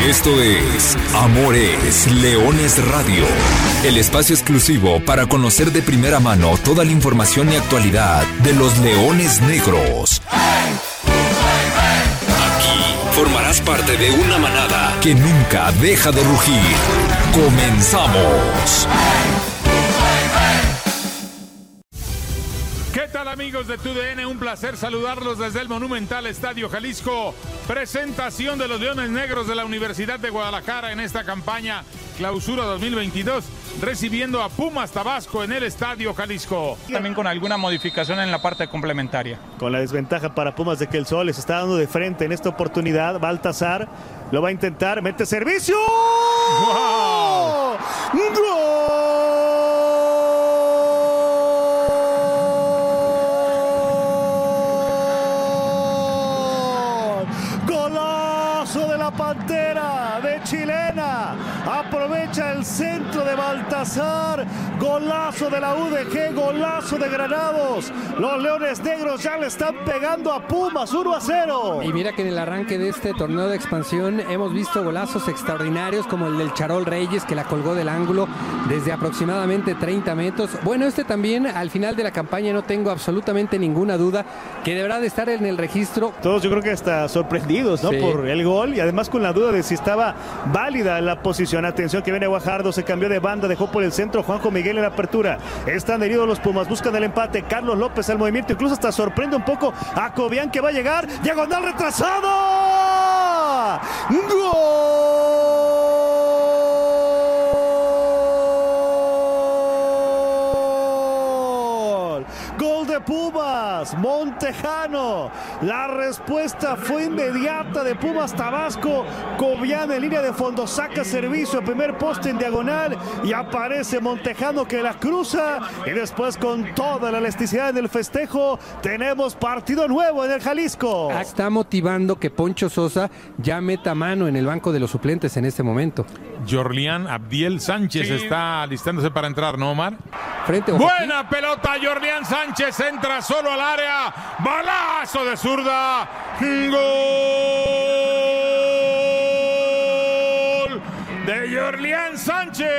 Esto es Amores Leones Radio, el espacio exclusivo para conocer de primera mano toda la información y actualidad de los leones negros. Aquí formarás parte de una manada que nunca deja de rugir. Comenzamos. Amigos de TUDN? Un placer saludarlos desde el Monumental Estadio Jalisco. Presentación de los Leones Negros de la Universidad de Guadalajara en esta campaña Clausura 2022, recibiendo a Pumas Tabasco en el Estadio Jalisco. También con alguna modificación en la parte complementaria. Con la desventaja para Pumas de que el sol les está dando de frente en esta oportunidad. Baltasar lo va a intentar, mete servicio. ¡Wow! ¡Gol! De Baltasar. Golazo de la UDG, golazo de Granados. Los Leones Negros ya le están pegando a Pumas 1 a 0. Y mira que en el arranque de este torneo de expansión hemos visto golazos extraordinarios como el del Charol Reyes que la colgó del ángulo desde aproximadamente 30 metros. Bueno, este también al final de la campaña no tengo absolutamente ninguna duda que deberá de estar en el registro. Todos yo creo que hasta sorprendidos, ¿no? Sí. Por el gol y además con la duda de si estaba válida la posición. Atención que viene Guajardo, se cambió de banda, dejó por el centro Juanjo Miguel en la apertura. Están heridos los Pumas, buscan el empate. Carlos López al movimiento, incluso hasta sorprende un poco a que va a llegar. Diagonal retrasado. ¡Gol! Gol de Pumas, Montejano. La respuesta fue inmediata de Pumas Tabasco. Cobian en línea de fondo saca servicio, primer poste en diagonal y aparece Montejano que la cruza. Y después con toda la elasticidad en el festejo, tenemos partido nuevo en el Jalisco. Está motivando que Poncho Sosa ya meta mano en el banco de los suplentes en este momento. Jorlián Abdiel Sánchez está alistándose para entrar, ¿no, Omar? Frente Buena pelota, Jorlián Sánchez entra solo al área. Balazo de zurda. Gol de Jorlián Sánchez.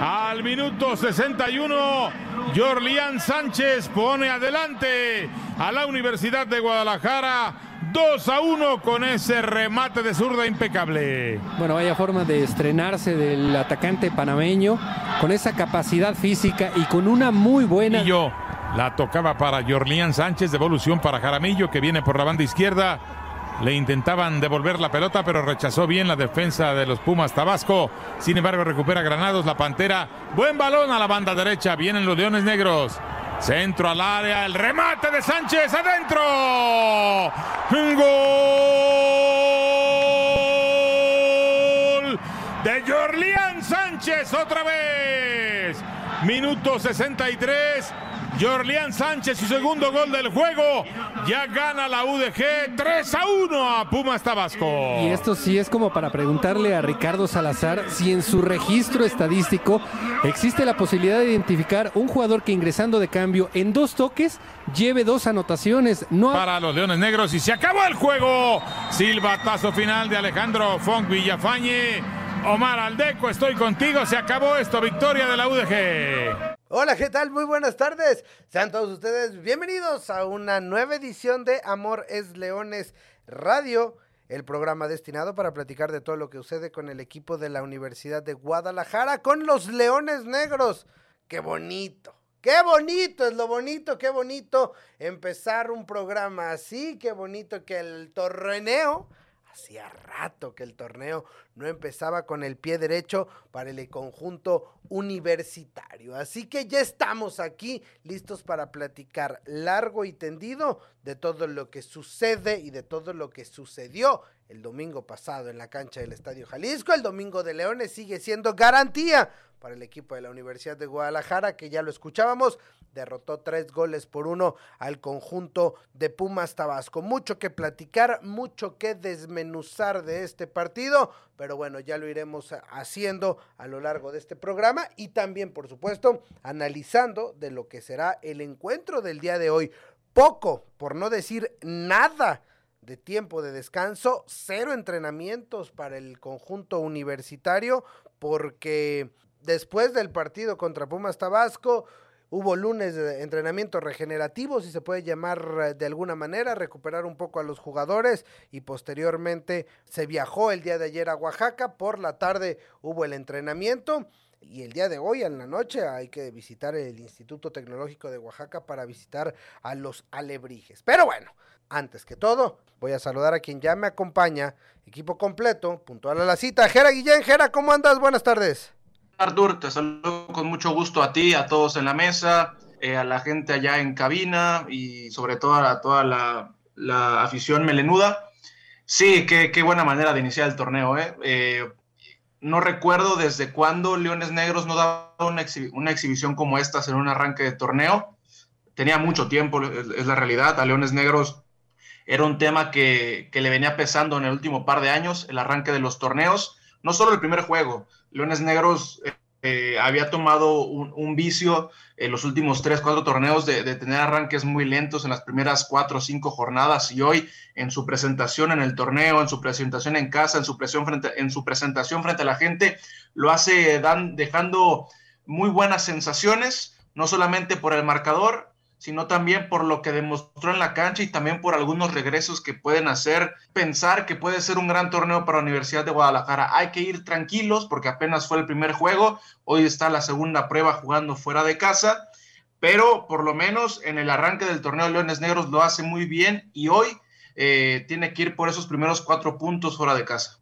Al minuto 61, Jorlián Sánchez pone adelante a la Universidad de Guadalajara 2 a 1 con ese remate de zurda impecable. Bueno, vaya forma de estrenarse del atacante panameño con esa capacidad física y con una muy buena Y yo la tocaba para Jorlián Sánchez, devolución para Jaramillo que viene por la banda izquierda. Le intentaban devolver la pelota, pero rechazó bien la defensa de los Pumas Tabasco. Sin embargo, recupera Granados, la Pantera. Buen balón a la banda derecha. Vienen los Leones Negros. Centro al área, el remate de Sánchez adentro. Gol de Jorlián Sánchez otra vez. Minuto 63. Jorlián Sánchez, su segundo gol del juego. Ya gana la UDG 3 a 1 a Pumas Tabasco. Y esto sí es como para preguntarle a Ricardo Salazar si en su registro estadístico existe la posibilidad de identificar un jugador que ingresando de cambio en dos toques lleve dos anotaciones. No para los Leones Negros y se acabó el juego. Silbatazo final de Alejandro Font Villafañe. Omar Aldeco, estoy contigo. Se acabó esto. Victoria de la UDG. Hola, ¿qué tal? Muy buenas tardes. Sean todos ustedes bienvenidos a una nueva edición de Amor es Leones Radio, el programa destinado para platicar de todo lo que sucede con el equipo de la Universidad de Guadalajara, con los Leones Negros. ¡Qué bonito! ¡Qué bonito! Es lo bonito, qué bonito empezar un programa así, qué bonito que el torneo Hacía rato que el torneo no empezaba con el pie derecho para el conjunto universitario. Así que ya estamos aquí listos para platicar largo y tendido de todo lo que sucede y de todo lo que sucedió el domingo pasado en la cancha del Estadio Jalisco. El domingo de Leones sigue siendo garantía para el equipo de la Universidad de Guadalajara, que ya lo escuchábamos, derrotó tres goles por uno al conjunto de Pumas Tabasco. Mucho que platicar, mucho que desmenuzar de este partido, pero bueno, ya lo iremos haciendo a lo largo de este programa y también, por supuesto, analizando de lo que será el encuentro del día de hoy. Poco, por no decir nada, de tiempo de descanso, cero entrenamientos para el conjunto universitario, porque después del partido contra Pumas Tabasco, Hubo lunes de entrenamiento regenerativo, si se puede llamar eh, de alguna manera, recuperar un poco a los jugadores y posteriormente se viajó el día de ayer a Oaxaca, por la tarde hubo el entrenamiento y el día de hoy en la noche hay que visitar el Instituto Tecnológico de Oaxaca para visitar a los alebrijes. Pero bueno, antes que todo, voy a saludar a quien ya me acompaña, equipo completo, puntual a la cita. Jera Guillén, Jera, ¿cómo andas? Buenas tardes. Artur, te saludo con mucho gusto a ti, a todos en la mesa, eh, a la gente allá en cabina y sobre todo a toda la, afición melenuda. Sí, qué, buena manera de iniciar el torneo. ¿eh? Eh, no recuerdo desde cuándo Leones Negros no daba una, exhibición como esta en un arranque de torneo. Tenía mucho tiempo, es, la realidad. A Leones Negros era un tema que, que le venía pesando en el último par de años, el arranque de los torneos. No solo el primer juego, Leones Negros eh, eh, había tomado un, vicio en los últimos tres, cuatro torneos de, tener arranques muy lentos en las primeras cuatro o cinco jornadas y hoy en su presentación en el torneo, en su presentación en casa, en su, presión frente, en su presentación frente a la gente, lo hace dan, dejando muy buenas sensaciones, no solamente por el marcador, sino también por lo que demostró en la cancha y también por algunos regresos que pueden hacer pensar que puede ser un gran torneo para la Universidad de Guadalajara. Hay que ir tranquilos porque apenas fue el primer juego, hoy está la segunda prueba jugando fuera de casa, pero por lo menos en el arranque del torneo de Leones Negros lo hace muy bien y hoy eh, tiene que ir por esos primeros cuatro puntos fuera de casa.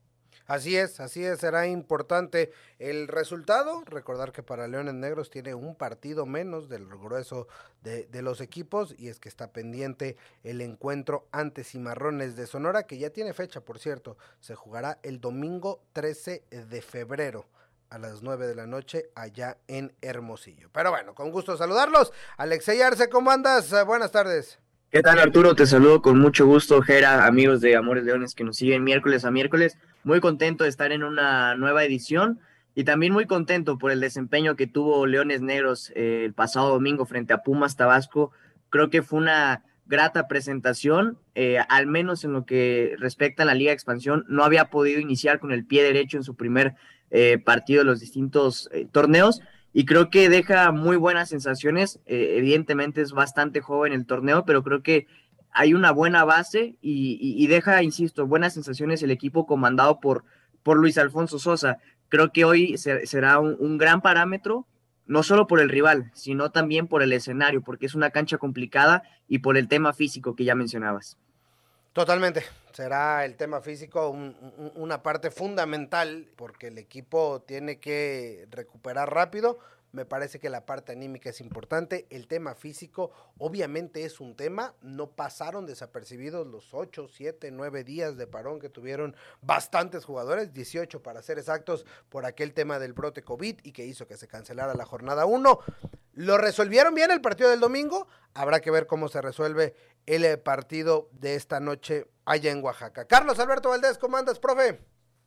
Así es, así es, será importante el resultado. Recordar que para Leones Negros tiene un partido menos del grueso de, los equipos y es que está pendiente el encuentro ante Cimarrones de Sonora, que ya tiene fecha, por cierto. Se jugará el domingo 13 de febrero a las 9 de la noche allá en Hermosillo. Pero bueno, con gusto saludarlos. Alexey Arce, ¿cómo andas? Buenas tardes. ¿Qué tal Arturo? Te saludo con mucho gusto, Jera, amigos de Amores Leones que nos siguen miércoles a miércoles. Muy contento de estar en una nueva edición y también muy contento por el desempeño que tuvo Leones Negros eh, el pasado domingo frente a Pumas Tabasco. Creo que fue una grata presentación, eh, al menos en lo que respecta a la Liga de Expansión. No había podido iniciar con el pie derecho en su primer eh, partido de los distintos torneos y creo que deja muy buenas sensaciones. Eh, evidentemente es bastante joven el torneo, pero creo que hay una buena base y, deja, insisto, buenas sensaciones el equipo comandado por, por Luis Alfonso Sosa. Creo que hoy será un, gran parámetro, no solo por el rival, sino también por el escenario, porque es una cancha complicada y por el tema físico que ya mencionabas. Totalmente. Será el tema físico una parte fundamental porque el equipo tiene que recuperar rápido. Me parece que la parte anímica es importante. El tema físico obviamente es un tema. No pasaron desapercibidos los 8, 7, 9 días de parón que tuvieron bastantes jugadores, 18 para ser exactos, por aquel tema del brote COVID y que hizo que se cancelara la jornada 1. Lo resolvieron bien el partido del domingo. Habrá que ver cómo se resuelve el partido de esta noche allá en Oaxaca. Carlos Alberto Valdés, ¿cómo andas, profe?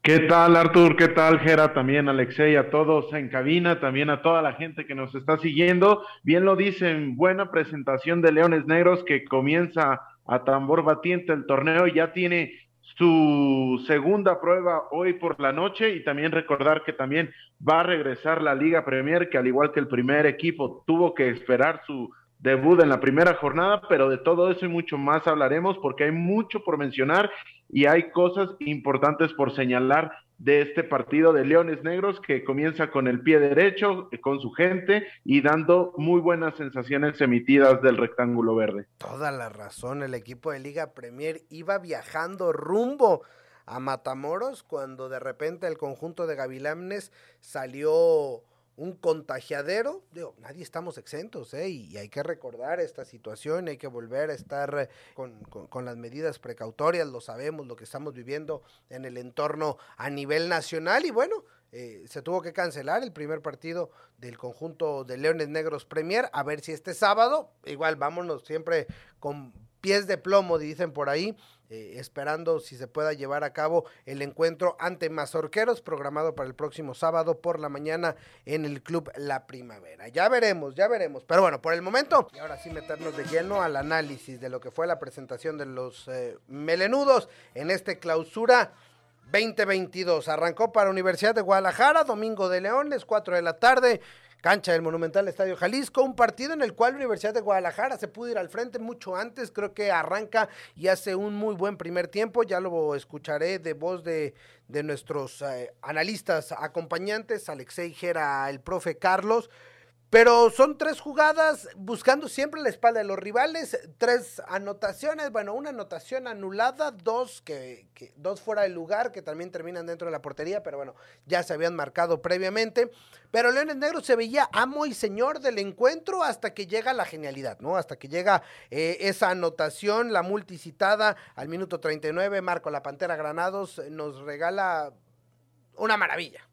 ¿Qué tal, Artur? ¿Qué tal, Gera? También, Alexei, a todos en cabina, también a toda la gente que nos está siguiendo. Bien lo dicen, buena presentación de Leones Negros que comienza a tambor batiente el torneo, ya tiene su segunda prueba hoy por la noche y también recordar que también va a regresar la Liga Premier, que al igual que el primer equipo tuvo que esperar su debut en la primera jornada, pero de todo eso y mucho más hablaremos porque hay mucho por mencionar y hay cosas importantes por señalar de este partido de Leones Negros que comienza con el pie derecho, con su gente y dando muy buenas sensaciones emitidas del rectángulo verde. Toda la razón, el equipo de Liga Premier iba viajando rumbo a Matamoros cuando de repente el conjunto de Gavilanes salió un contagiadero, digo, nadie estamos exentos, ¿eh? y, hay que recordar esta situación, hay que volver a estar eh, con, las medidas precautorias, lo sabemos, lo que estamos viviendo en el entorno a nivel nacional, y bueno, eh, se tuvo que cancelar el primer partido del conjunto de Leones Negros Premier, a ver si este sábado, igual vámonos siempre con pies de plomo, dicen por ahí. Eh, esperando si se pueda llevar a cabo el encuentro ante Mazorqueros, programado para el próximo sábado por la mañana en el Club La Primavera. Ya veremos, ya veremos. Pero bueno, por el momento, y ahora sí meternos de lleno al análisis de lo que fue la presentación de los eh, melenudos en este clausura 2022. Arrancó para Universidad de Guadalajara, Domingo de Leones, 4 de la tarde cancha del Monumental Estadio Jalisco, un partido en el cual la Universidad de Guadalajara se pudo ir al frente mucho antes, creo que arranca y hace un muy buen primer tiempo, ya lo escucharé de voz de, de nuestros eh, analistas acompañantes, Alexei Gera, el profe Carlos, pero son tres jugadas buscando siempre la espalda de los rivales, tres anotaciones, bueno, una anotación anulada, dos que, dos fuera del lugar que también terminan dentro de la portería, pero bueno, ya se habían marcado previamente. Pero Leones Negros se veía amo y señor del encuentro hasta que llega la genialidad, ¿no? Hasta que llega eh, esa anotación, la multicitada al minuto 39, Marco La Pantera Granados nos regala una maravilla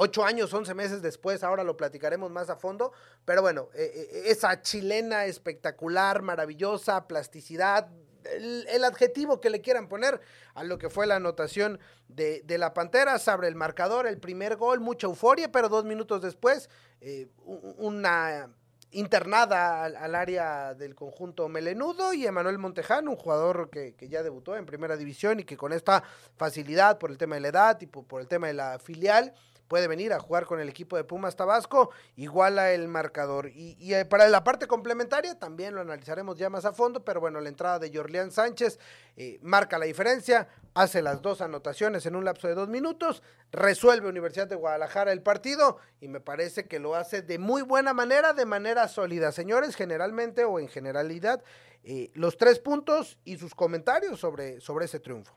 ocho años, once meses después, ahora lo platicaremos más a fondo, pero bueno, eh, eh, esa chilena espectacular, maravillosa, plasticidad, el, adjetivo que le quieran poner a lo que fue la anotación de, la Pantera, se abre el marcador, el primer gol, mucha euforia, pero dos minutos después, eh, una internada al, área del conjunto melenudo y Emanuel Montejano, un jugador que, ya debutó en primera división y que con esta facilidad por el tema de la edad y por el tema de la filial, puede venir a jugar con el equipo de Pumas Tabasco, iguala el marcador. Y, eh, para la parte complementaria también lo analizaremos ya más a fondo, pero bueno, la entrada de Jorlián Sánchez eh, marca la diferencia, hace las dos anotaciones en un lapso de dos minutos, resuelve Universidad de Guadalajara el partido y me parece que lo hace de muy buena manera, de manera sólida. Señores, generalmente o en generalidad, eh, los tres puntos y sus comentarios sobre, sobre ese triunfo.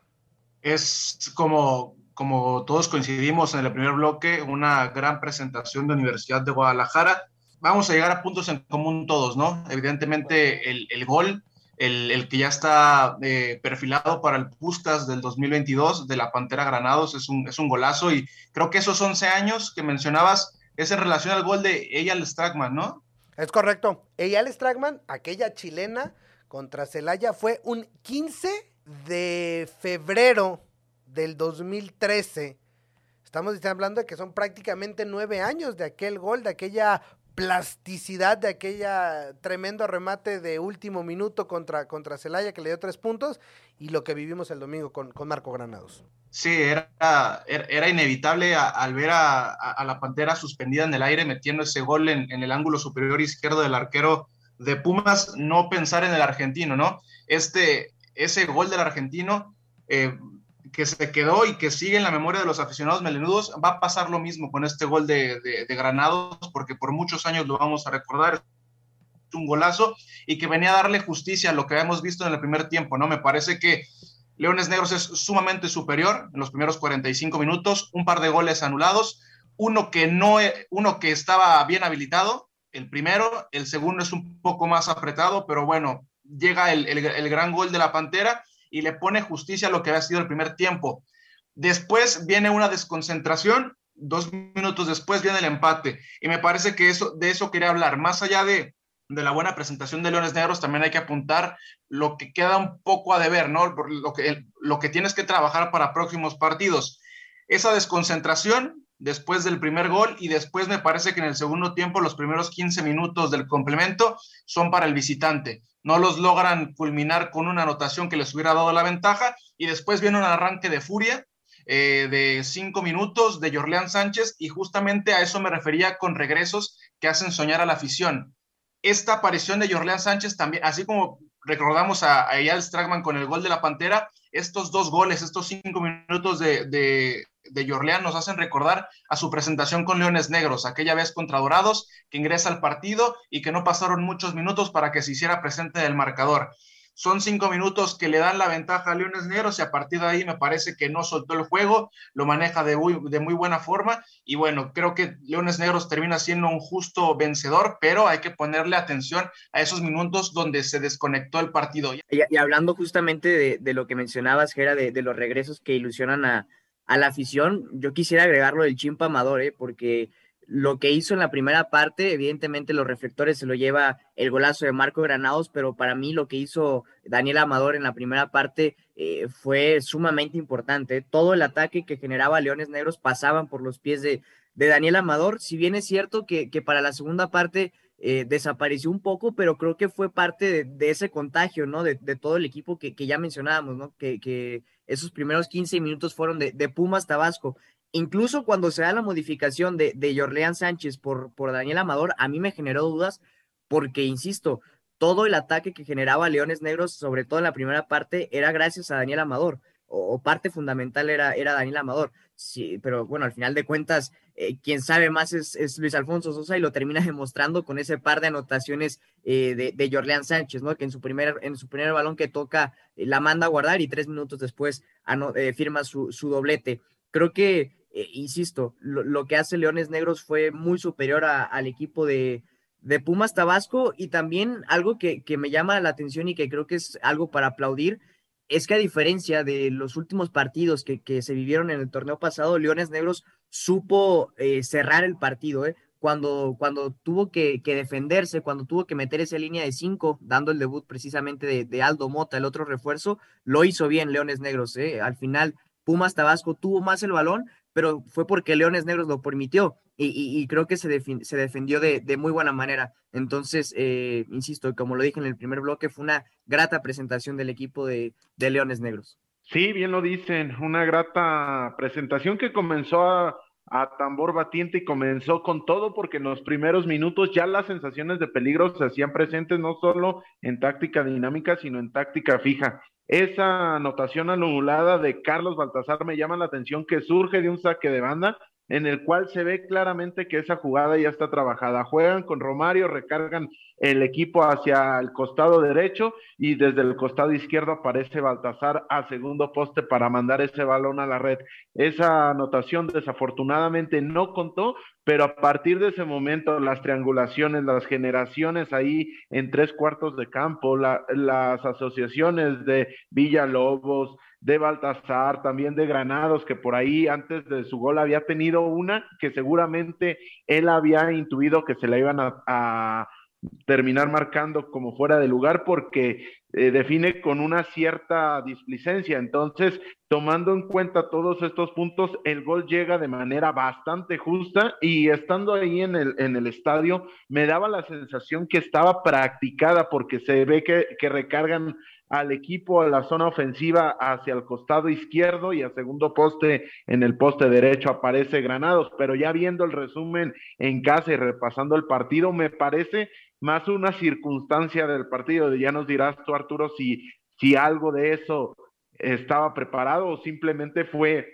Es como como todos coincidimos en el primer bloque, una gran presentación de Universidad de Guadalajara. Vamos a llegar a puntos en común todos, ¿no? Evidentemente el, gol, el, el, que ya está eh, perfilado para el Pustas del 2022 de la Pantera Granados, es un, es un golazo y creo que esos 11 años que mencionabas es en relación al gol de Eyal Stragman, ¿no? Es correcto. Eyal Stragman, aquella chilena contra Celaya, fue un 15 de febrero del 2013. Estamos hablando de que son prácticamente nueve años de aquel gol, de aquella plasticidad, de aquella tremendo remate de último minuto contra, contra Celaya que le dio tres puntos y lo que vivimos el domingo con, con Marco Granados. Sí, era, era inevitable al ver a, la Pantera suspendida en el aire metiendo ese gol en, el ángulo superior izquierdo del arquero de Pumas, no pensar en el argentino, ¿no? Este, ese gol del argentino eh, que se quedó y que sigue en la memoria de los aficionados melenudos, va a pasar lo mismo con este gol de, Granados, porque por muchos años lo vamos a recordar, un golazo y que venía a darle justicia a lo que habíamos visto en el primer tiempo, ¿no? Me parece que Leones Negros es sumamente superior en los primeros 45 minutos, un par de goles anulados, uno que no, uno que estaba bien habilitado, el primero, el segundo es un poco más apretado, pero bueno, llega el gran gol de la Pantera y le pone justicia a lo que había sido el primer tiempo. Después viene una desconcentración, dos minutos después viene el empate. Y me parece que eso, de eso quería hablar. Más allá de, de la buena presentación de Leones Negros, también hay que apuntar lo que queda un poco a deber, ¿no? Lo que, lo que tienes que trabajar para próximos partidos. Esa desconcentración después del primer gol y después me parece que en el segundo tiempo los primeros 15 minutos del complemento son para el visitante no los logran culminar con una anotación que les hubiera dado la ventaja y después viene un arranque de furia eh, de cinco minutos de Jorleán Sánchez y justamente a eso me refería con regresos que hacen soñar a la afición. Esta aparición de Jorleán Sánchez también, así como recordamos a, a Eyal Stragman con el gol de la Pantera, estos dos goles, estos cinco minutos de, de, de nos hacen recordar a su presentación con Leones Negros, aquella vez contra Dorados, que ingresa al partido y que no pasaron muchos minutos para que se hiciera presente del marcador. Son cinco minutos que le dan la ventaja a Leones Negros y a partir de ahí me parece que no soltó el juego, lo maneja de muy, de muy buena forma y bueno, creo que Leones Negros termina siendo un justo vencedor, pero hay que ponerle atención a esos minutos donde se desconectó el partido. Y, hablando justamente de, lo que mencionabas, Gera, de, de los regresos que ilusionan a, a la afición, yo quisiera agregarlo del Chimpa Amador, ¿eh? porque lo que hizo en la primera parte, evidentemente los reflectores se lo lleva el golazo de Marco Granados, pero para mí lo que hizo Daniel Amador en la primera parte eh, fue sumamente importante. Todo el ataque que generaba Leones Negros pasaban por los pies de, de Daniel Amador, si bien es cierto que, que para la segunda parte eh, desapareció un poco, pero creo que fue parte de, ese contagio, ¿no? De, todo el equipo que, ya mencionábamos, ¿no? Que, que, esos primeros 15 minutos fueron de, Pumas Tabasco. Incluso cuando se da la modificación de, de Sánchez por, Daniel Amador, a mí me generó dudas porque, insisto, todo el ataque que generaba Leones Negros, sobre todo en la primera parte, era gracias a Daniel Amador o, parte fundamental era, Daniel Amador. Sí, pero bueno, al final de cuentas, eh, quien sabe más es, Luis Alfonso Sosa y lo termina demostrando con ese par de anotaciones eh, de, de Sánchez, ¿no? Que en su primer, en su primer balón que toca eh, la manda a guardar y tres minutos después firma su, doblete. Creo que, insisto, lo, que hace Leones Negros fue muy superior al equipo de, de Pumas Tabasco y también algo que, que, me llama la atención y que creo que es algo para aplaudir es que a diferencia de los últimos partidos que, que se vivieron en el torneo pasado, Leones Negros supo eh, cerrar el partido, ¿eh? Cuando, cuando tuvo que, que, defenderse, cuando tuvo que meter esa línea de cinco, dando el debut precisamente de, de Aldo Mota, el otro refuerzo, lo hizo bien Leones Negros. ¿eh? Al final, Pumas Tabasco tuvo más el balón, pero fue porque Leones Negros lo permitió y, creo que se, se defendió de, muy buena manera. Entonces, eh, insisto, como lo dije en el primer bloque, fue una grata presentación del equipo de, Leones Negros. Sí, bien lo dicen, una grata presentación que comenzó a, a, tambor batiente y comenzó con todo porque en los primeros minutos ya las sensaciones de peligro se hacían presentes no solo en táctica dinámica, sino en táctica fija. Esa anotación anulada de Carlos Baltasar me llama la atención que surge de un saque de banda en el cual se ve claramente que esa jugada ya está trabajada. Juegan con Romario, recargan el equipo hacia el costado derecho y desde el costado izquierdo aparece Baltasar a segundo poste para mandar ese balón a la red. Esa anotación desafortunadamente no contó, pero a partir de ese momento las triangulaciones, las generaciones ahí en tres cuartos de campo, las asociaciones de Villalobos, de Baltasar, también de Granados, que por ahí antes de su gol había tenido una que seguramente él había intuido que se la iban a terminar marcando como fuera de lugar porque eh, define con una cierta displicencia. Entonces, tomando en cuenta todos estos puntos, el gol llega de manera bastante justa y estando ahí en el, en el estadio, me daba la sensación que estaba practicada porque se ve que, que recargan al equipo a la zona ofensiva hacia el costado izquierdo y a segundo poste en el poste derecho aparece Granados, pero ya viendo el resumen en casa y repasando el partido, me parece más una circunstancia del partido. Ya nos dirás tú, Arturo, si, si algo de eso estaba preparado o simplemente fue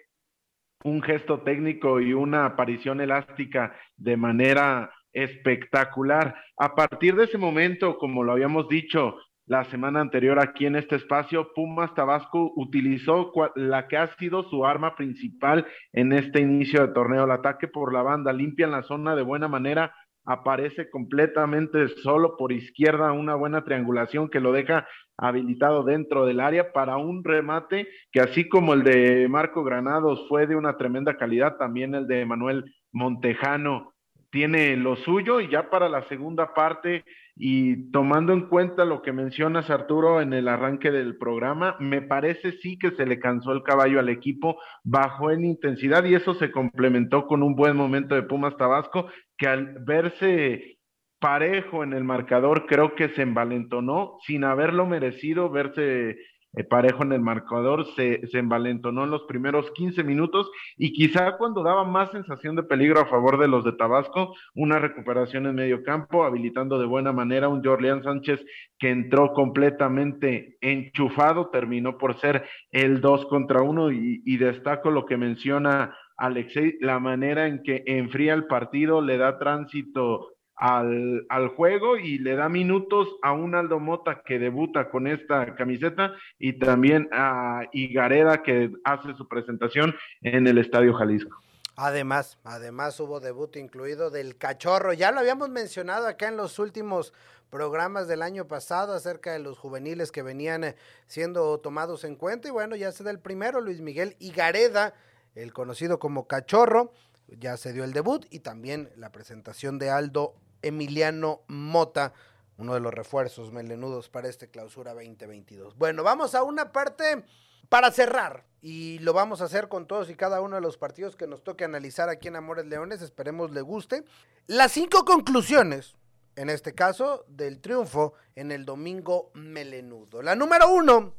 un gesto técnico y una aparición elástica de manera espectacular. A partir de ese momento, como lo habíamos dicho la semana anterior aquí en este espacio, Pumas Tabasco utilizó la que ha sido su arma principal en este inicio de torneo, el ataque por la banda, limpia en la zona de buena manera, aparece completamente solo por izquierda, una buena triangulación que lo deja habilitado dentro del área para un remate que así como el de Marco Granados fue de una tremenda calidad, también el de Manuel Montejano tiene lo suyo. Y ya para la segunda parte y tomando en cuenta lo que mencionas Arturo en el arranque del programa, me parece sí que se le cansó el caballo al equipo, bajó en intensidad y eso se complementó con un buen momento de Pumas Tabasco que al verse parejo en el marcador creo que se envalentonó sin haberlo merecido, verse eh, parejo en el marcador, se, se, envalentonó en los primeros 15 minutos y quizá cuando daba más sensación de peligro a favor de los de Tabasco, una recuperación en medio campo, habilitando de buena manera un Jorleán Sánchez que entró completamente enchufado, terminó por ser el 2 contra 1 y, y destaco lo que menciona Alexei, la manera en que enfría el partido, le da tránsito al, al, juego y le da minutos a un Aldo Mota que debuta con esta camiseta y también a Igareda que hace su presentación en el Estadio Jalisco. Además, además hubo debut incluido del cachorro. Ya lo habíamos mencionado acá en los últimos programas del año pasado acerca de los juveniles que venían eh, siendo tomados en cuenta. Y bueno, ya se da el primero, Luis Miguel Igareda, el conocido como cachorro ya se dio el debut y también la presentación de Aldo Emiliano Mota, uno de los refuerzos melenudos para este clausura 2022. Bueno, vamos a una parte para cerrar y lo vamos a hacer con todos y cada uno de los partidos que nos toque analizar aquí en Amores Leones, esperemos le guste. Las cinco conclusiones, en este caso, del triunfo en el domingo melenudo. La número uno,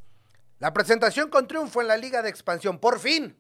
la presentación con triunfo en la Liga de Expansión, por fin.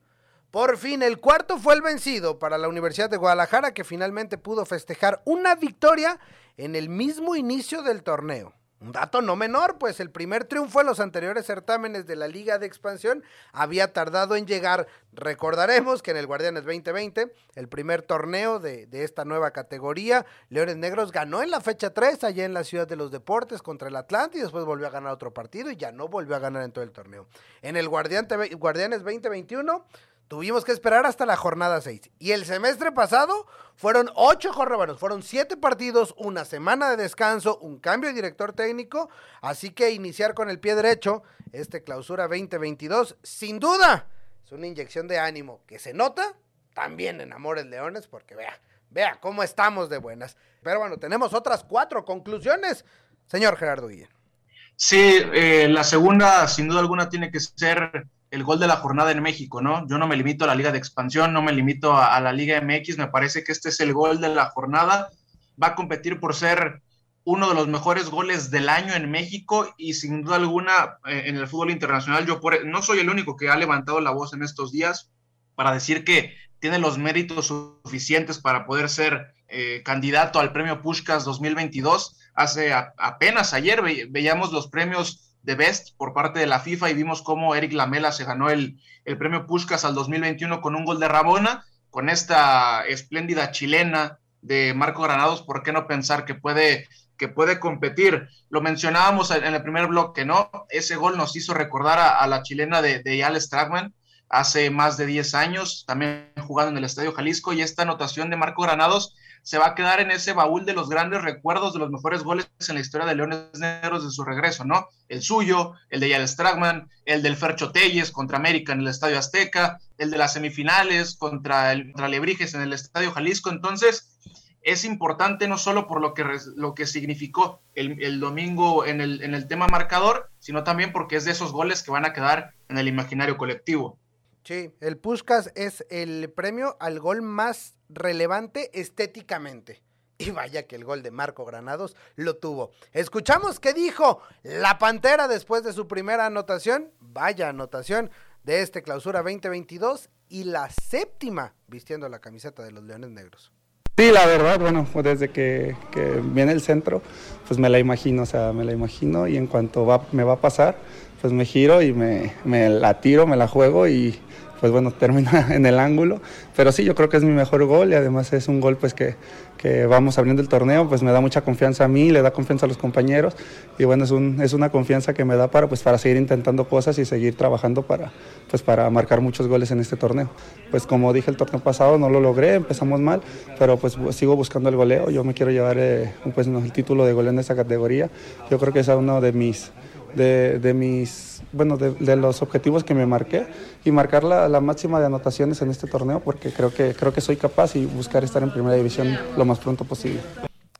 Por fin, el cuarto fue el vencido para la Universidad de Guadalajara, que finalmente pudo festejar una victoria en el mismo inicio del torneo. Un dato no menor, pues el primer triunfo en los anteriores certámenes de la Liga de Expansión había tardado en llegar. Recordaremos que en el Guardianes 2020, el primer torneo de, esta nueva categoría, Leones Negros ganó en la fecha 3 allá en la Ciudad de los Deportes contra el Atlante y después volvió a ganar otro partido y ya no volvió a ganar en todo el torneo. En el Guardianes 2021 Tuvimos que esperar hasta la jornada 6. Y el semestre pasado fueron ocho jornadas, fueron siete partidos, una semana de descanso, un cambio de director técnico. Así que iniciar con el pie derecho este clausura 2022, sin duda, es una inyección de ánimo que se nota también en Amores Leones, porque vea, vea cómo estamos de buenas. Pero bueno, tenemos otras cuatro conclusiones, señor Gerardo Guillén. Sí, eh, la segunda, sin duda alguna, tiene que ser el gol de la jornada en México, ¿no? Yo no me limito a la Liga de Expansión, no me limito a, la Liga MX, me parece que este es el gol de la jornada. Va a competir por ser uno de los mejores goles del año en México y sin duda alguna eh, en el fútbol internacional. Yo no soy el único que ha levantado la voz en estos días para decir que tiene los méritos suficientes para poder ser eh, candidato al premio Pushkas 2022. Hace apenas ayer veíamos los premios de Best por parte de la FIFA y vimos cómo Eric Lamela se ganó el, el premio Puskas al 2021 con un gol de Rabona, con esta espléndida chilena de Marco Granados, ¿por qué no pensar que puede, que puede competir? Lo mencionábamos en el primer bloque, ¿no? Ese gol nos hizo recordar a, la chilena de, de Yale Stragman hace más de 10 años, también jugando en el Estadio Jalisco, y esta anotación de Marco Granados se va a quedar en ese baúl de los grandes recuerdos de los mejores goles en la historia de Leones Negros de su regreso, ¿no? El suyo, el de Yal Stragman, el del Fercho Telles contra América en el Estadio Azteca, el de las semifinales contra, el, contra Lebrijes en el Estadio Jalisco. Entonces, es importante no solo por lo que, lo que significó el, el domingo en el, en el tema marcador, sino también porque es de esos goles que van a quedar en el imaginario colectivo. Sí, el Puskas es el premio al gol más relevante estéticamente. Y vaya que el gol de Marco Granados lo tuvo. Escuchamos qué dijo la Pantera después de su primera anotación. Vaya anotación de este clausura 2022 y la séptima vistiendo la camiseta de los Leones Negros. Sí, la verdad, bueno, desde que, viene el centro, pues me la imagino, o sea, me la imagino y en cuanto va, me va a pasar, pues me giro y me la tiro, me la juego y, pues bueno, termina en el ángulo. Pero sí, yo creo que es mi mejor gol y además es un gol pues que, que vamos abriendo el torneo, pues me da mucha confianza a mí, le da confianza a los compañeros y bueno, es, un, es una confianza que me da para, pues, para seguir intentando cosas y seguir trabajando para, pues, para marcar muchos goles en este torneo. Pues como dije el torneo pasado, no lo logré, empezamos mal, pero pues sigo buscando el goleo, yo me quiero llevar eh, pues, el título de goleo en esa categoría, yo creo que es uno de mis de, mis, bueno, de, los objetivos que me marqué y marcar la, la, máxima de anotaciones en este torneo porque creo que, creo que soy capaz y buscar estar en primera división lo más pronto posible.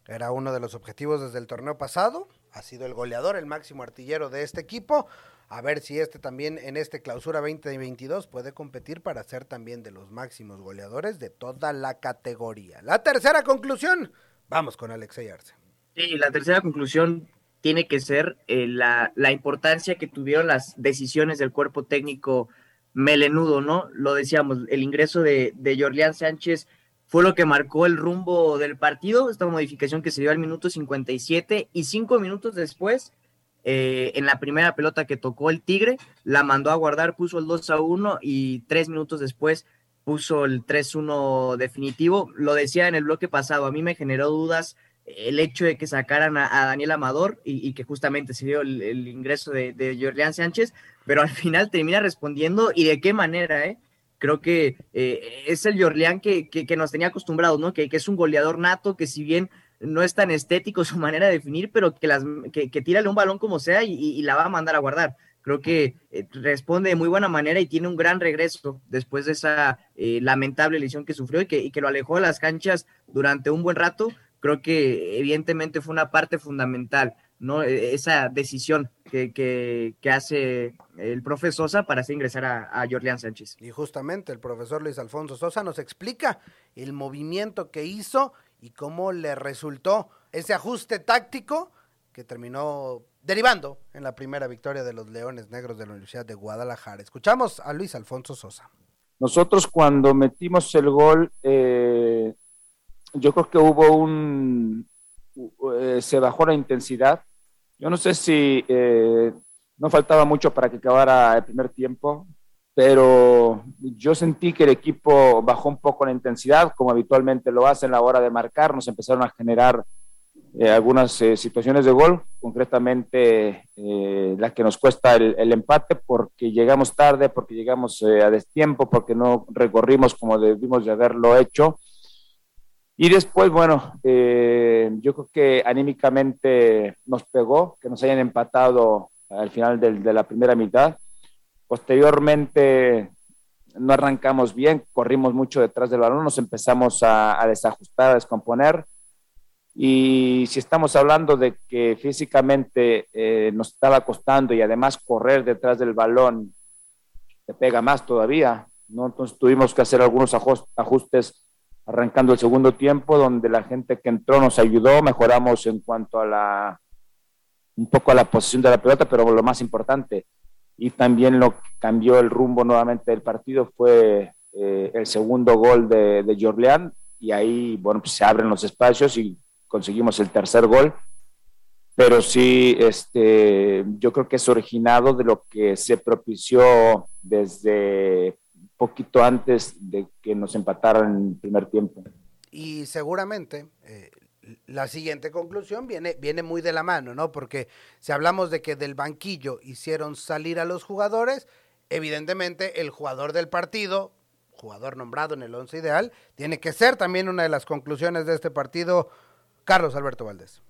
Era uno de los objetivos desde el torneo pasado, ha sido el goleador, el máximo artillero de este equipo. A ver si este también en este clausura 2022 puede competir para ser también de los máximos goleadores de toda la categoría. La tercera conclusión, vamos con Alexei Arce. Sí, la tercera conclusión tiene que ser eh, la, la, importancia que tuvieron las decisiones del cuerpo técnico melenudo, ¿no? Lo decíamos, el ingreso de, de Sánchez fue lo que marcó el rumbo del partido, esta modificación que se dio al minuto 57 y cinco minutos después, eh, en la primera pelota que tocó el Tigre, la mandó a guardar, puso el 2 a 1 y tres minutos después puso el 3-1 definitivo. Lo decía en el bloque pasado, a mí me generó dudas el hecho de que sacaran a, Daniel Amador y, que justamente se dio el, ingreso de, de Jorleán Sánchez, pero al final termina respondiendo y de qué manera, ¿eh? Creo que eh, es el Jorleán que, que, nos tenía acostumbrados, ¿no? Que, que, es un goleador nato, que si bien no es tan estético su manera de definir, pero que, las, que, tírale un balón como sea y, la va a mandar a guardar. creo que eh, responde de muy buena manera y tiene un gran regreso después de esa eh, lamentable lesión que sufrió y que, y que lo alejó de las canchas durante un buen rato. Creo que evidentemente fue una parte fundamental, ¿no? E, esa decisión que, que, que hace el profesor Sosa para hacer ingresar a, a Jorlián Sánchez. Y justamente el profesor Luis Alfonso Sosa nos explica el movimiento que hizo y cómo le resultó ese ajuste táctico que terminó derivando en la primera victoria de los Leones Negros de la Universidad de Guadalajara. Escuchamos a Luis Alfonso Sosa. Nosotros cuando metimos el gol, eh, yo creo que hubo un, eh, se bajó la intensidad. Yo no sé si eh, no faltaba mucho para que acabara el primer tiempo, pero yo sentí que el equipo bajó un poco la intensidad, como habitualmente lo hace en la hora de marcar, nos empezaron a generar eh, algunas situaciones de gol, concretamente eh, la que nos cuesta el, el, empate porque llegamos tarde, porque llegamos a destiempo, porque no recorrimos como debimos de haberlo hecho. Y después, bueno, eh, yo creo que anímicamente nos pegó que nos hayan empatado al final del, de la primera mitad. Posteriormente no arrancamos bien, corrimos mucho detrás del balón, nos empezamos a, desajustar, a descomponer y si estamos hablando de que físicamente eh, nos estaba costando y además correr detrás del balón te pega más todavía, ¿no? Entonces tuvimos que hacer algunos ajustes arrancando el segundo tiempo, donde la gente que entró nos ayudó, mejoramos en cuanto a la, un poco a la posición de la pelota, pero lo más importante, y también lo que cambió el rumbo nuevamente del partido fue eh, el segundo gol de, de Jorleán, y ahí, bueno, pues se abren los espacios y conseguimos el tercer gol, pero sí, este, yo creo que es originado de lo que se propició desde poquito antes de que nos empataran en el primer tiempo. Y seguramente eh, la siguiente conclusión viene, viene muy de la mano, ¿no? Porque si hablamos de que del banquillo hicieron salir a los jugadores, evidentemente el jugador del partido, jugador nombrado en el once ideal, tiene que ser también una de las conclusiones de este partido Carlos Alberto Valdés.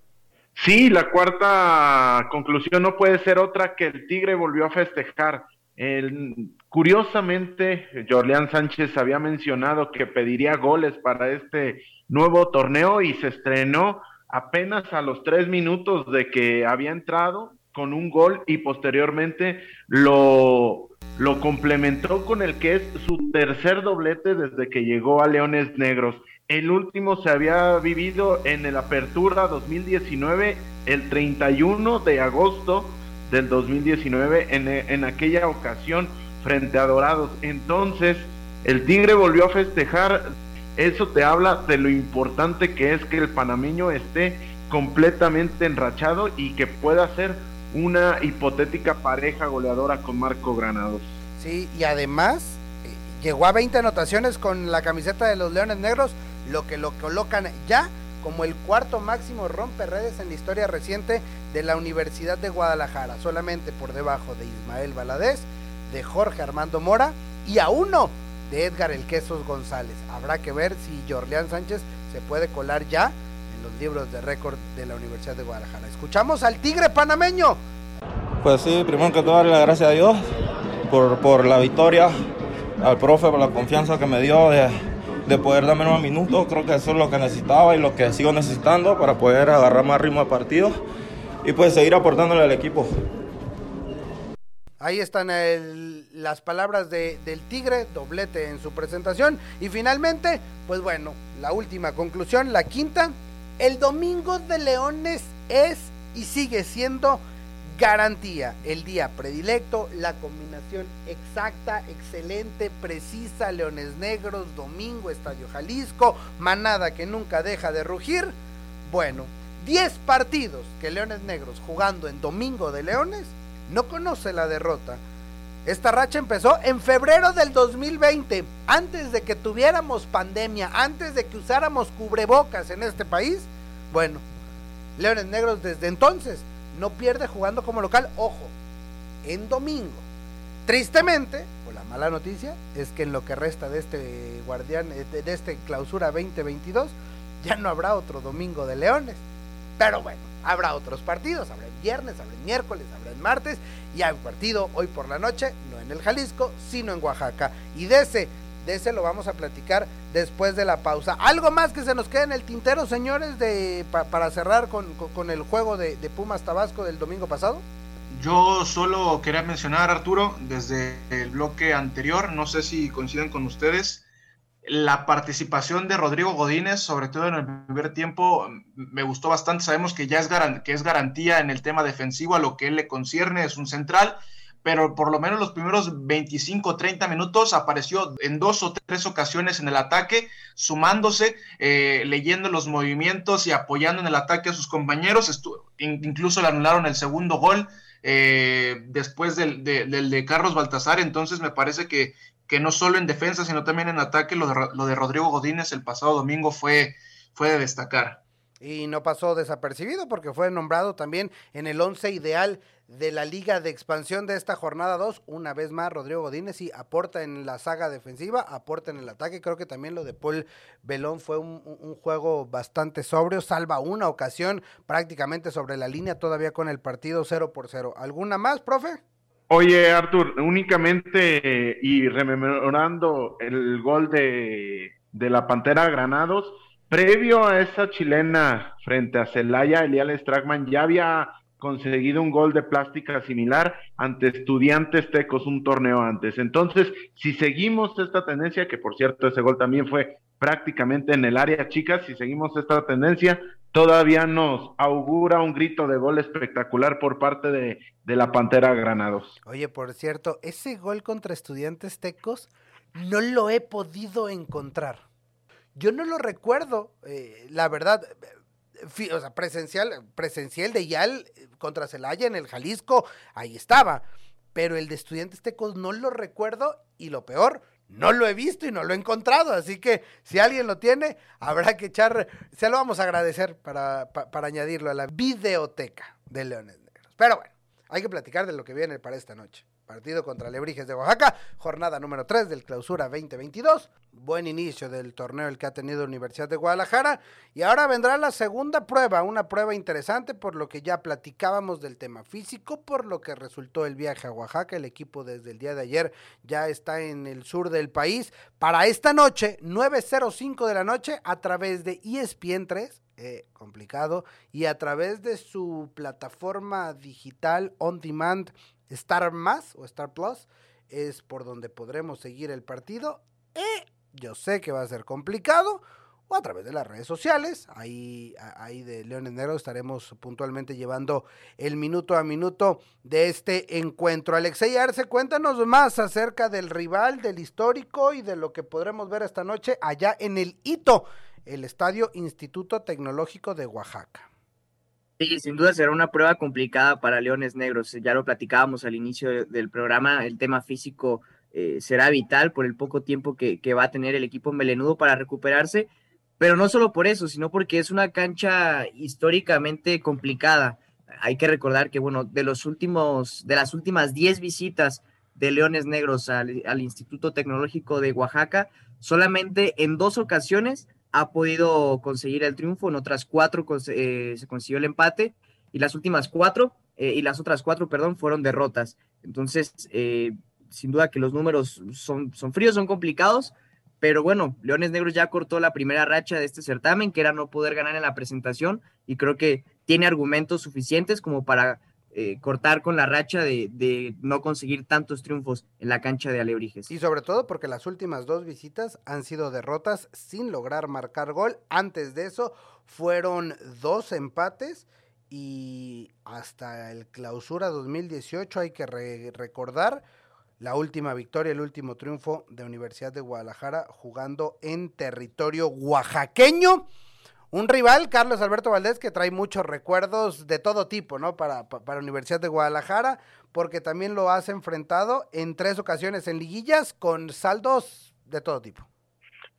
Sí, la cuarta conclusión no puede ser otra que el Tigre volvió a festejar. El, curiosamente, Jorleán Sánchez había mencionado que pediría goles para este nuevo torneo y se estrenó apenas a los tres minutos de que había entrado con un gol y posteriormente lo, complementó con el que es su tercer doblete desde que llegó a Leones Negros. El último se había vivido en el Apertura 2019, el 31 de agosto del 2019, en, en aquella ocasión frente a Dorados. Entonces, el Tigre volvió a festejar. Eso te habla de lo importante que es que el panameño esté completamente enrachado y que pueda ser una hipotética pareja goleadora con Marco Granados. Sí, y además eh, llegó a 20 anotaciones con la camiseta de los Leones Negros lo que lo colocan ya como el cuarto máximo romperredes en la historia reciente de la Universidad de Guadalajara, solamente por debajo de Ismael Valadez, de Jorge Armando Mora y a uno de Edgar El Quesos González. Habrá que ver si Jorleán Sánchez se puede colar ya en los libros de récord de la Universidad de Guadalajara. Escuchamos al Tigre panameño. Pues sí, primero que todo darle la gracias a Dios por, por la victoria, al profe por la confianza que me dio de, de poder darme unos minutos. Creo que eso es lo que necesitaba y lo que sigo necesitando para poder agarrar más ritmo de partido y pues seguir aportándole al equipo. Ahí están las palabras de, del Tigre, doblete en su presentación. Y finalmente, pues bueno, la última conclusión, la quinta. El Domingo de Leones es y sigue siendo garantía. El día predilecto, la combinación exacta, excelente, precisa. Leones Negros, domingo, Estadio Jalisco, manada que nunca deja de rugir. Bueno, 10 partidos que Leones Negros jugando en Domingo de Leones no conoce la derrota. Esta racha empezó en febrero del 2020, antes de que tuviéramos pandemia, antes de que usáramos cubrebocas en este país. Bueno, Leones Negros desde entonces no pierde jugando como local, ojo, en domingo. Tristemente, o la mala noticia, es que en lo que resta de este guardián, de este clausura 2022, ya no habrá otro domingo de Leones. Pero bueno, habrá otros partidos, habrá el viernes, habrá el miércoles, habrá el martes y hay un partido hoy por la noche, no en el Jalisco, sino en Oaxaca. Y de ese, de ese lo vamos a platicar después de la pausa. ¿Algo más que se nos quede en el tintero, señores, de, para cerrar con, con, el juego de, de Pumas Tabasco del domingo pasado? Yo solo quería mencionar, Arturo, desde el bloque anterior, no sé si coinciden con ustedes, la participación de Rodrigo Godínez, sobre todo en el primer tiempo, me gustó bastante. Sabemos que ya es, que es garantía en el tema defensivo a lo que él le concierne, es un central, pero por lo menos los primeros 25, 30 minutos apareció en dos o tres ocasiones en el ataque, sumándose, eh, leyendo los movimientos y apoyando en el ataque a sus compañeros. incluso le anularon el segundo gol. Eh, después del, del, de Carlos Baltasar, entonces me parece que que no solo en defensa, sino también en ataque, lo de, lo de Rodrigo Godínez el pasado domingo fue, fue de destacar. Y no pasó desapercibido porque fue nombrado también en el once ideal de la Liga de Expansión de esta jornada 2. Una vez más, Rodrigo Godínez y aporta en la saga defensiva, aporta en el ataque. Creo que también lo de Paul Belón fue un, un, juego bastante sobrio. Salva una ocasión prácticamente sobre la línea, todavía con el partido 0 por 0. ¿Alguna más, profe? Oye, Artur, únicamente y rememorando el gol de, de, la Pantera Granados, previo a esa chilena frente a Celaya, Elial Stragman ya había conseguido un gol de plástica similar ante estudiantes tecos un torneo antes. Entonces, si seguimos esta tendencia, que por cierto ese gol también fue prácticamente en el área chica, si seguimos esta tendencia, todavía nos augura un grito de gol espectacular por parte de, la Pantera Granados. Oye, por cierto, ese gol contra estudiantes tecos no lo he podido encontrar. Yo no lo recuerdo, eh, la verdad, o sea, presencial, presencial de Yal contra Celaya en el Jalisco, ahí estaba. Pero el de estudiantes tecos no lo recuerdo y lo peor, no lo he visto y no lo he encontrado, así que si alguien lo tiene, habrá que echar, se lo vamos a agradecer para, para, añadirlo a la videoteca de Leones Negros. Pero bueno, hay que platicar de lo que viene para esta noche. Partido contra Lebrijes de Oaxaca, jornada número 3 del clausura 2022. Buen inicio del torneo el que ha tenido Universidad de Guadalajara. Y ahora vendrá la segunda prueba, una prueba interesante por lo que ya platicábamos del tema físico, por lo que resultó el viaje a Oaxaca. El equipo desde el día de ayer ya está en el sur del país. Para esta noche, 9.05 de la noche, a través de ESPN 3, eh, complicado, y a través de su plataforma digital on demand Star Más o Star Plus es por donde podremos seguir el partido. Eh, yo sé que va a ser complicado. O a través de las redes sociales. Ahí, ahí de Leones Negros estaremos puntualmente llevando el minuto a minuto de este encuentro. Alexey Arce, cuéntanos más acerca del rival, del histórico y de lo que podremos ver esta noche allá en el Hito, el Estadio Instituto Tecnológico de Oaxaca. Sí, sin duda será una prueba complicada para Leones Negros. Ya lo platicábamos al inicio del programa, el tema físico eh, será vital por el poco tiempo que, va a tener el equipo melenudo para recuperarse, pero no solo por eso, sino porque es una cancha históricamente complicada. Hay que recordar que, bueno, de los últimos, de las últimas 10 visitas de Leones Negros al, al Instituto Tecnológico de Oaxaca, solamente en dos ocasiones ha podido conseguir el triunfo, en otras cuatro eh, se consiguió el empate y las últimas cuatro, eh, y las otras cuatro, perdón, fueron derrotas. Entonces, eh, sin duda que los números son, son fríos, son complicados, pero bueno, Leones Negros ya cortó la primera racha de este certamen, que era no poder ganar en la presentación, y creo que tiene argumentos suficientes como para eh, cortar con la racha de, no conseguir tantos triunfos en la cancha de Alebrijes. Y sobre todo porque las últimas dos visitas han sido derrotas sin lograr marcar gol. Antes de eso fueron dos empates y hasta el clausura 2018 hay que recordar la última victoria, el último triunfo de Universidad de Guadalajara jugando en territorio oaxaqueño un rival, Carlos Alberto Valdés, que trae muchos recuerdos de todo tipo, ¿no? Para, para Universidad de Guadalajara, porque también lo has enfrentado en tres ocasiones en liguillas con saldos de todo tipo.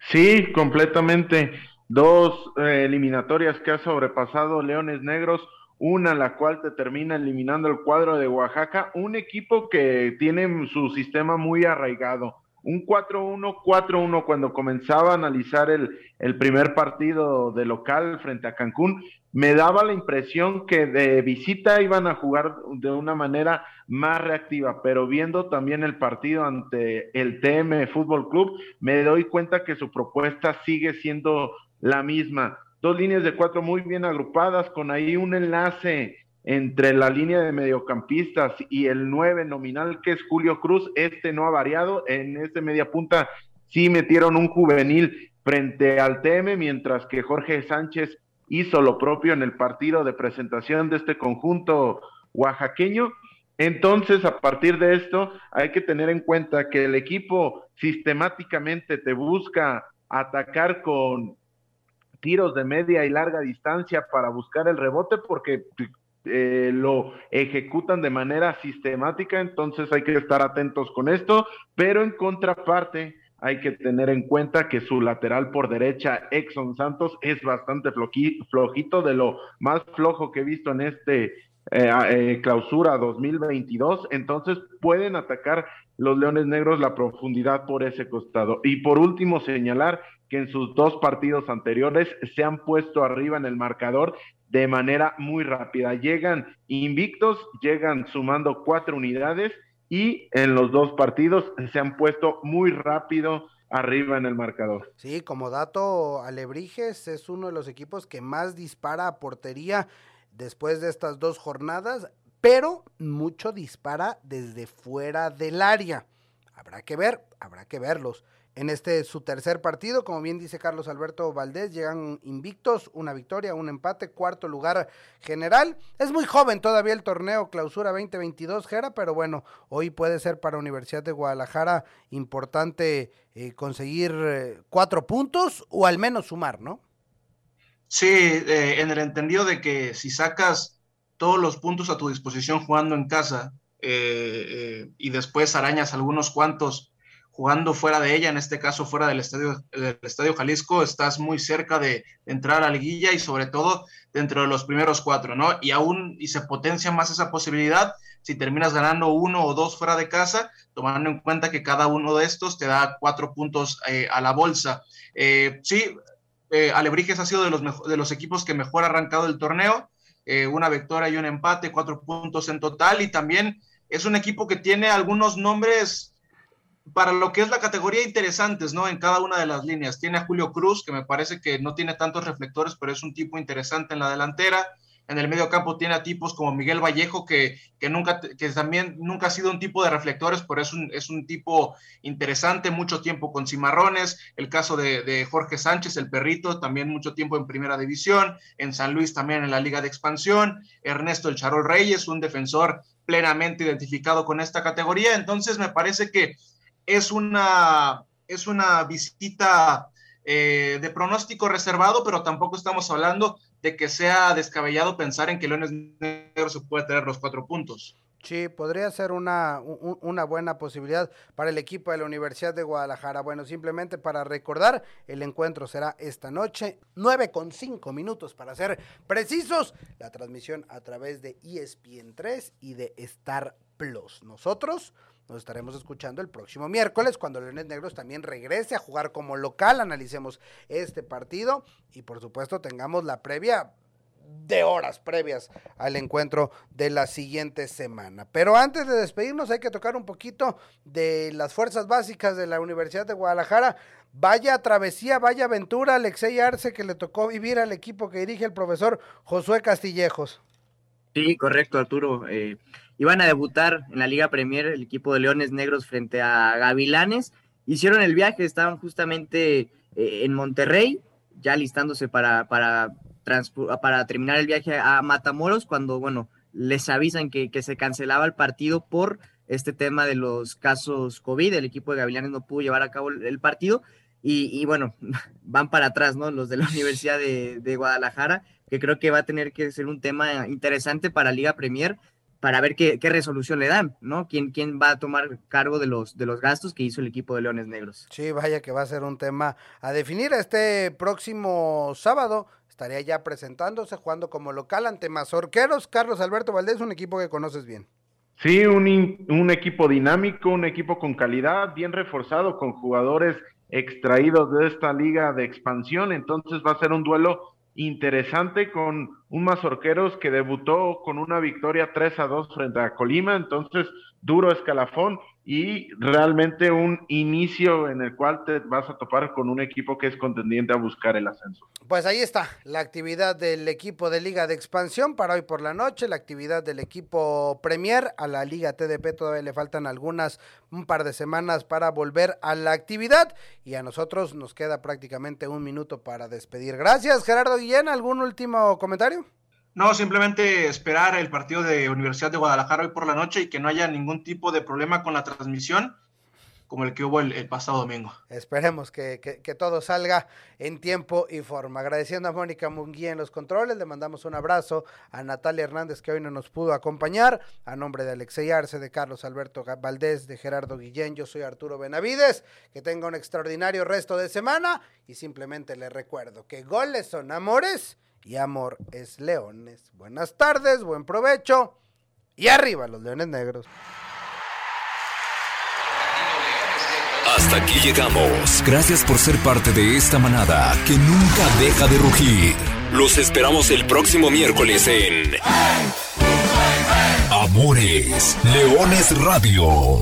Sí, completamente. Dos eh, eliminatorias que ha sobrepasado Leones Negros, una la cual te termina eliminando el cuadro de Oaxaca, un equipo que tiene su sistema muy arraigado un 4-1, 4-1 cuando comenzaba a analizar el, el primer partido de local frente a Cancún, me daba la impresión que de visita iban a jugar de una manera más reactiva, pero viendo también el partido ante el TM Fútbol Club, me doy cuenta que su propuesta sigue siendo la misma. Dos líneas de cuatro muy bien agrupadas, con ahí un enlace entre la línea de mediocampistas y el nueve nominal que es Julio Cruz, este no ha variado, en este media punta sí metieron un juvenil frente al TM, mientras que Jorge Sánchez hizo lo propio en el partido de presentación de este conjunto oaxaqueño. Entonces, a partir de esto, hay que tener en cuenta que el equipo sistemáticamente te busca atacar con tiros de media y larga distancia para buscar el rebote porque eh, lo ejecutan de manera sistemática, entonces hay que estar atentos con esto, pero en contraparte hay que tener en cuenta que su lateral por derecha, Exxon Santos, es bastante flojito, de lo más flojo que he visto en este eh, eh, clausura 2022, entonces pueden atacar los Leones Negros la profundidad por ese costado. Y por último, señalar que en sus dos partidos anteriores se han puesto arriba en el marcador de manera muy rápida. Llegan invictos, llegan sumando cuatro unidades y en los dos partidos se han puesto muy rápido arriba en el marcador. Sí, como dato, Alebrijes es uno de los equipos que más dispara a portería después de estas dos jornadas, pero mucho dispara desde fuera del área. Habrá que ver, habrá que verlos en este su tercer partido. Como bien dice Carlos Alberto Valdés, llegan invictos, una victoria, un empate, cuarto lugar general. Es muy joven todavía el torneo Clausura 2022, Jera, pero bueno, hoy puede ser para Universidad de Guadalajara importante eh, conseguir eh, cuatro puntos o al menos sumar, ¿no? Sí, eh, en el entendido de que si sacas todos los puntos a tu disposición jugando en casa y después arañas algunos cuantos jugando fuera de ella, en este caso fuera del estadio, del estadio Jalisco, estás muy cerca de, entrar a liguilla y sobre todo dentro de los primeros cuatro, ¿no? Y aún, y se potencia más esa posibilidad si terminas ganando uno o dos fuera de casa, tomando en cuenta que cada uno de estos te da cuatro puntos eh, a la bolsa. Eh, sí, eh, Alebrijes ha sido de los, de los equipos que mejor ha arrancado el torneo, una victoria y un empate, cuatro puntos en total, y también es un equipo que tiene algunos nombres para lo que es la categoría interesantes, ¿no? En cada una de las líneas. Tiene a Julio Cruz, que me parece que no tiene tantos reflectores, pero es un tipo interesante en la delantera. En el medio campo tiene a tipos como Miguel Vallejo, que, que, nunca, que también nunca ha sido un tipo de reflectores, pero es un, es un tipo interesante, mucho tiempo con cimarrones. El caso de, de, Jorge Sánchez, el perrito, también mucho tiempo en primera división. En San Luis también en la Liga de Expansión. Ernesto El Charol Reyes, un defensor plenamente identificado con esta categoría. Entonces me parece que es una, es una visita eh, de pronóstico reservado, pero tampoco estamos hablando de que sea descabellado pensar en que Leones Negros se puede tener los cuatro puntos. Sí, podría ser una, una buena posibilidad para el equipo de la Universidad de Guadalajara. Bueno, simplemente para recordar, el encuentro será esta noche, nueve con cinco minutos para ser precisos. La transmisión a través de ESPN 3 y de Star Plus. Nosotros nos estaremos escuchando el próximo miércoles cuando Leones Negros también regrese a jugar como local. Analicemos este partido y por supuesto tengamos la previa de horas previas al encuentro de la siguiente semana. Pero antes de despedirnos hay que tocar un poquito de las fuerzas básicas de la Universidad de Guadalajara. Vaya travesía, vaya aventura, Alexei Arce, que le tocó vivir al equipo que dirige el profesor Josué Castillejos. Sí, correcto, Arturo. Eh, iban a debutar en la Liga Premier el equipo de Leones Negros frente a Gavilanes. Hicieron el viaje, estaban justamente eh, en Monterrey, ya listándose para, para, para terminar el viaje a Matamoros, cuando, bueno, les avisan que, que se cancelaba el partido por este tema de los casos COVID. El equipo de Gavilanes no pudo llevar a cabo el, partido. Y, bueno, van para atrás, ¿no? Los de la Universidad de, de, Guadalajara, que creo que va a tener que ser un tema interesante para Liga Premier, para ver qué, resolución le dan, ¿no? ¿Quién, ¿Quién va a tomar cargo de los, de los gastos que hizo el equipo de Leones Negros? Sí, vaya que va a ser un tema a definir. Este próximo sábado estaría ya presentándose, jugando como local ante Mazorqueros. Carlos Alberto Valdés, un equipo que conoces bien. Sí, un, un equipo dinámico, un equipo con calidad, bien reforzado, con jugadores extraídos de esta liga de expansión. Entonces va a ser un duelo interesante con un Mazorqueros que debutó con una victoria 3 a 2 frente a Colima. Entonces, duro escalafón y realmente un inicio en el cual te vas a topar con un equipo que es contendiente a buscar el ascenso. Pues ahí está la actividad del equipo de Liga de Expansión para hoy por la noche, la actividad del equipo Premier a la Liga TDP todavía le faltan algunas un par de semanas para volver a la actividad y a nosotros nos queda prácticamente un minuto para despedir. Gracias Gerardo Guillén, ¿algún último comentario? No, simplemente esperar el partido de Universidad de Guadalajara hoy por la noche y que no haya ningún tipo de problema con la transmisión como el que hubo el, pasado domingo. Esperemos que, que, todo salga en tiempo y forma. Agradeciendo a Mónica Munguía en los controles, le mandamos un abrazo a Natalia Hernández que hoy no nos pudo acompañar, a nombre de Alexey Arce, de Carlos Alberto Valdés, de Gerardo Guillén, yo soy Arturo Benavides, que tenga un extraordinario resto de semana y simplemente le recuerdo que goles son amores y amor es leones. Buenas tardes, buen provecho y arriba los leones negros. Hasta aquí llegamos. Gracias por ser parte de esta manada que nunca deja de rugir. Los esperamos el próximo miércoles en Amores Leones Radio.